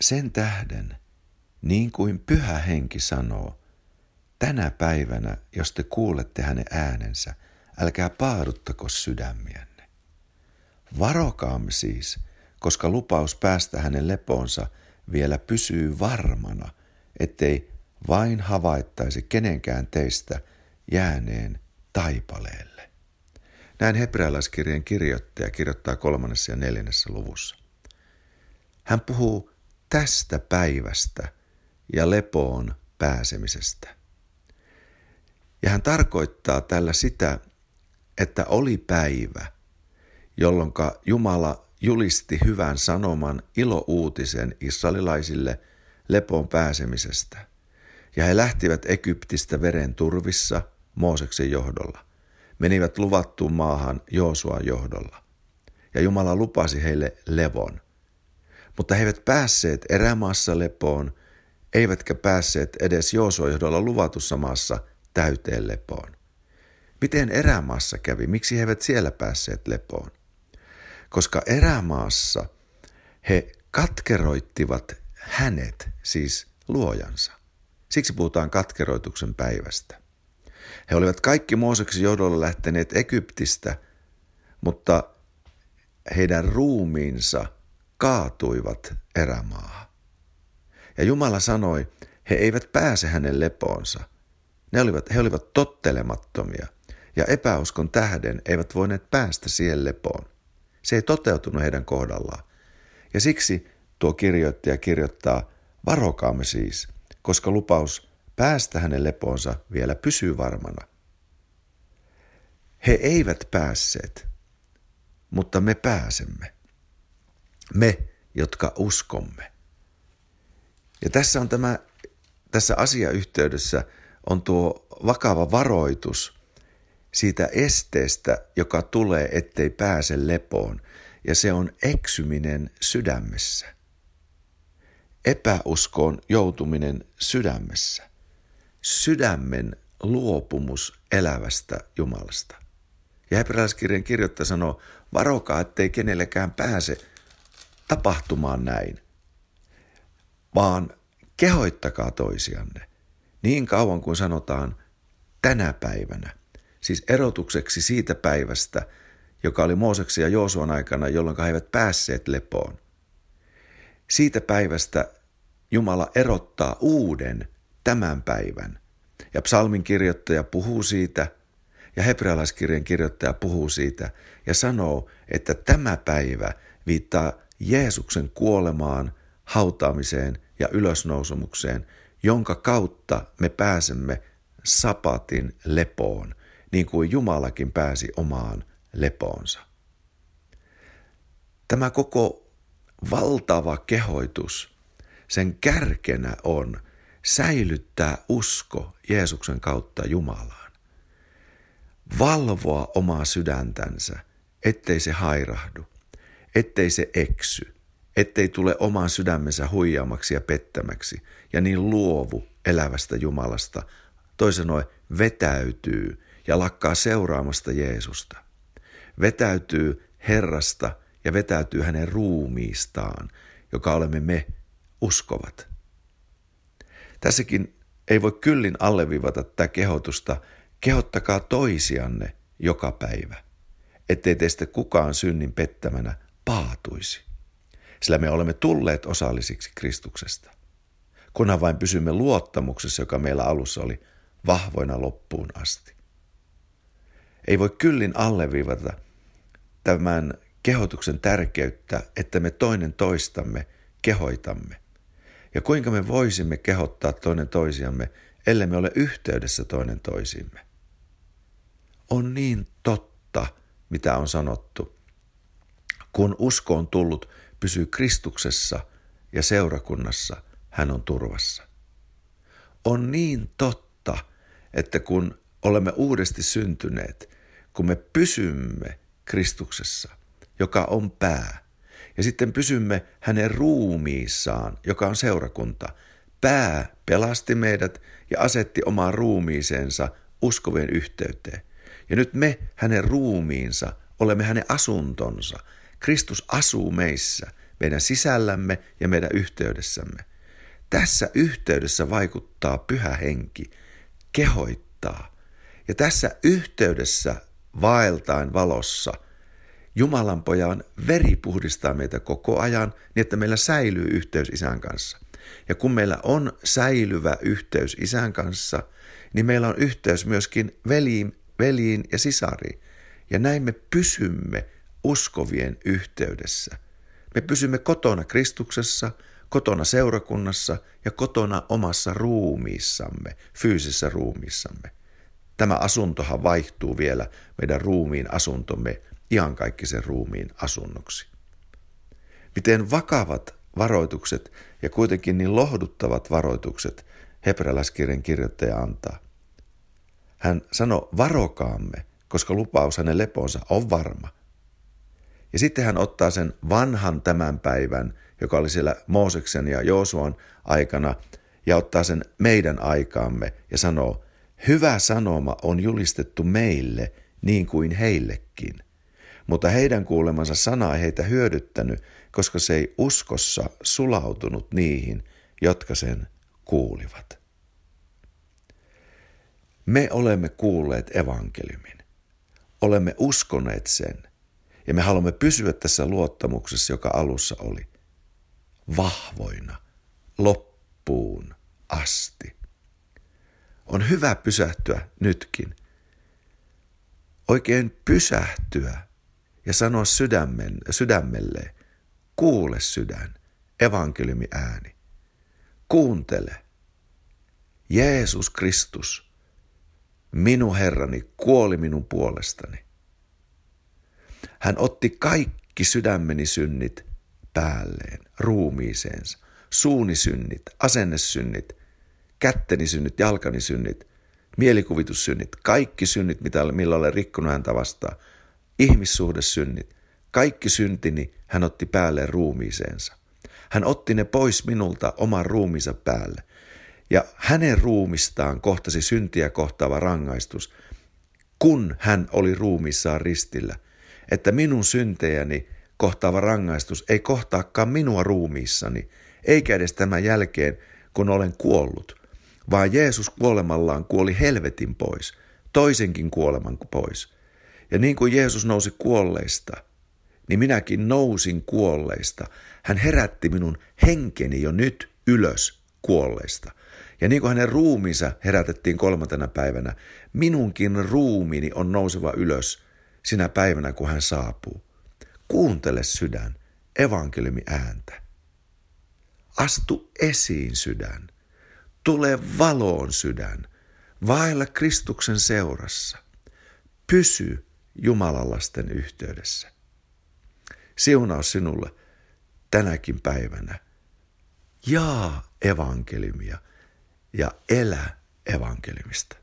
Sen tähden, niin kuin pyhä henki sanoo, tänä päivänä, jos te kuulette hänen äänensä, älkää paaduttako sydämiänne. Varokaamme siis, koska lupaus päästä hänen lepoonsa vielä pysyy varmana, ettei vain havaittaisi kenenkään teistä jääneen taipaleelle. Näin hebrealaiskirjeen kirjoittaja kirjoittaa kolmannessa ja neljännessä luvussa. Hän puhuu tästä päivästä ja lepoon pääsemisestä. Ja hän tarkoittaa tällä sitä, että oli päivä, jolloin Jumala julisti hyvän sanoman ilouutisen israelilaisille lepoon pääsemisestä. Ja he lähtivät Egyptistä veren turvissa Mooseksen johdolla. Menivät luvattuun maahan Joosua johdolla. Ja Jumala lupasi heille levon. Mutta he eivät päässeet erämaassa lepoon, eivätkä päässeet edes Joosua johdolla luvatussa maassa täyteen lepoon. Miten erämaassa kävi? Miksi he eivät siellä päässeet lepoon? Koska erämaassa he katkeroittivat hänet, siis luojansa. Siksi puhutaan katkeroituksen päivästä. He olivat kaikki Mooseksen johdolla lähteneet Egyptistä, mutta heidän ruumiinsa kaatuivat erämaahan. Ja Jumala sanoi, he eivät pääse hänen lepoonsa. Ne olivat, he olivat tottelemattomia ja epäuskon tähden eivät voineet päästä siihen lepoon. Se ei toteutunut heidän kohdallaan. Ja siksi tuo kirjoittaja kirjoittaa, varokaamme siis, koska lupaus päästä hänen lepoonsa vielä pysyy varmana. He eivät päässeet, mutta me pääsemme. Me, jotka uskomme. Ja tässä on tämä, tässä asiayhteydessä on tuo vakava varoitus siitä esteestä, joka tulee, ettei pääse lepoon, ja se on eksyminen sydämessä. Epäuskoon joutuminen sydämessä. Sydämen luopumus elävästä Jumalasta. Ja hebrealaiskirjan kirjoittaja sanoo, varokaa, ettei kenellekään pääse tapahtumaan näin, vaan kehoittakaa toisianne niin kauan kuin sanotaan tänä päivänä. Siis erotukseksi siitä päivästä, joka oli Mooseksen ja Joosuan aikana, jolloin he eivät päässeet lepoon. Siitä päivästä Jumala erottaa uuden tämän päivän. Ja psalmin kirjoittaja puhuu siitä, ja hebrealaiskirjan kirjoittaja puhuu siitä, ja sanoo, että tämä päivä viittaa Jeesuksen kuolemaan, hautaamiseen ja ylösnousumukseen, jonka kautta me pääsemme sapatin lepoon, niin kuin Jumalakin pääsi omaan lepoonsa. Tämä koko valtava kehoitus, sen kärkenä on säilyttää usko Jeesuksen kautta Jumalaan. Valvoa omaa sydäntänsä, ettei se hairahdu, ettei se eksy, ettei tule omaan sydämensä huijaamaksi ja pettämäksi ja niin luovu elävästä Jumalasta, toisin sanoen vetäytyy ja lakkaa seuraamasta Jeesusta. Vetäytyy Herrasta ja vetäytyy hänen ruumiistaan, joka olemme me uskovat. Tässäkin ei voi kyllin alleviivata tätä kehotusta, kehottakaa toisianne joka päivä, ettei teistä kukaan synnin pettämänä paatuisi. Sillä me olemme tulleet osallisiksi Kristuksesta. Kunhan vain pysymme luottamuksessa, joka meillä alussa oli, vahvoina loppuun asti. Ei voi kyllin alleviivata tämän kehotuksen tärkeyttä, että me toinen toistamme kehoitamme. Ja kuinka me voisimme kehottaa toinen toisiamme, ellei me ole yhteydessä toinen toisimme. On niin totta, mitä on sanottu. Kun usko on tullut, pysyy Kristuksessa ja seurakunnassa, hän on turvassa. On niin totta, että kun olemme uudesti syntyneet, kun me pysymme Kristuksessa, joka on pää, ja sitten pysymme hänen ruumiissaan, joka on seurakunta. Pää pelasti meidät ja asetti omaan ruumiiseensa uskovien yhteyteen. Ja nyt me, hänen ruumiinsa, olemme hänen asuntonsa. Kristus asuu meissä. meidän sisällämme ja meidän yhteydessämme. Tässä yhteydessä vaikuttaa pyhä henki, kehoittaa. Ja tässä yhteydessä vaeltain valossa Jumalan pojan veri puhdistaa meitä koko ajan niin, että meillä säilyy yhteys isän kanssa. Ja kun meillä on säilyvä yhteys isän kanssa, niin meillä on yhteys myöskin veliin, veliin ja sisariin. Ja näin me pysymme uskovien yhteydessä. Me pysymme kotona Kristuksessa, kotona seurakunnassa ja kotona omassa ruumiissamme, fyysisessä ruumiissamme. Tämä asuntohan vaihtuu vielä meidän ruumiin asuntomme iankaikkisen ruumiin asunnoksi. Miten vakavat varoitukset ja kuitenkin niin lohduttavat varoitukset hebrealaiskirjan kirjoittaja antaa. Hän sanoi, varokaamme, koska lupaus hänen leponsa on varma. Ja sitten hän ottaa sen vanhan tämän päivän, joka oli siellä Mooseksen ja Joosuan aikana, ja ottaa sen meidän aikaamme ja sanoo, hyvä sanoma on julistettu meille niin kuin heillekin. Mutta heidän kuulemansa sana ei heitä hyödyttänyt, koska se ei uskossa sulautunut niihin, jotka sen kuulivat. Me olemme kuulleet evankeliumin. Olemme uskoneet sen. Ja me haluamme pysyä tässä luottamuksessa, joka alussa oli. Vahvoina, loppuun asti. On hyvä pysähtyä nytkin. Oikein pysähtyä ja sanoa sydämen, sydämelle, kuule sydän, evankeliumi ääni. Kuuntele. Jeesus Kristus, minun Herrani, kuoli minun puolestani. Hän otti kaikki sydämeni synnit päälleen, ruumiiseensa, suunisynnit, asennesynnit, kätteni synnit, jalkani synnit, mielikuvitussynnit, kaikki synnit, mitä, millä olen rikkonut häntä vastaan, ihmissuhdesynnit, kaikki syntini hän otti päälle ruumiiseensa. Hän otti ne pois minulta oman ruumiinsa päälle. Ja hänen ruumistaan kohtasi syntiä kohtaava rangaistus, kun hän oli ruumissaan ristillä, että minun syntejäni kohtaava rangaistus ei kohtaakaan minua ruumiissani, eikä edes tämän jälkeen, kun olen kuollut, vaan Jeesus kuolemallaan kuoli helvetin pois, toisenkin kuoleman pois. Ja niin kuin Jeesus nousi kuolleista – niin minäkin nousin kuolleista. Hän herätti minun henkeni jo nyt ylös kuolleista. Ja niin kuin hänen ruumiinsa herätettiin kolmantena päivänä, minunkin ruumiini on nouseva ylös sinä päivänä, kun hän saapuu. Kuuntele sydän, evankeliumi ääntä. Astu esiin sydän. Tule valoon sydän. Vailla Kristuksen seurassa. Pysy Jumalan lasten yhteydessä. Siunaus sinulle tänäkin päivänä. Jaa evankeliumia ja elä evankeliumista.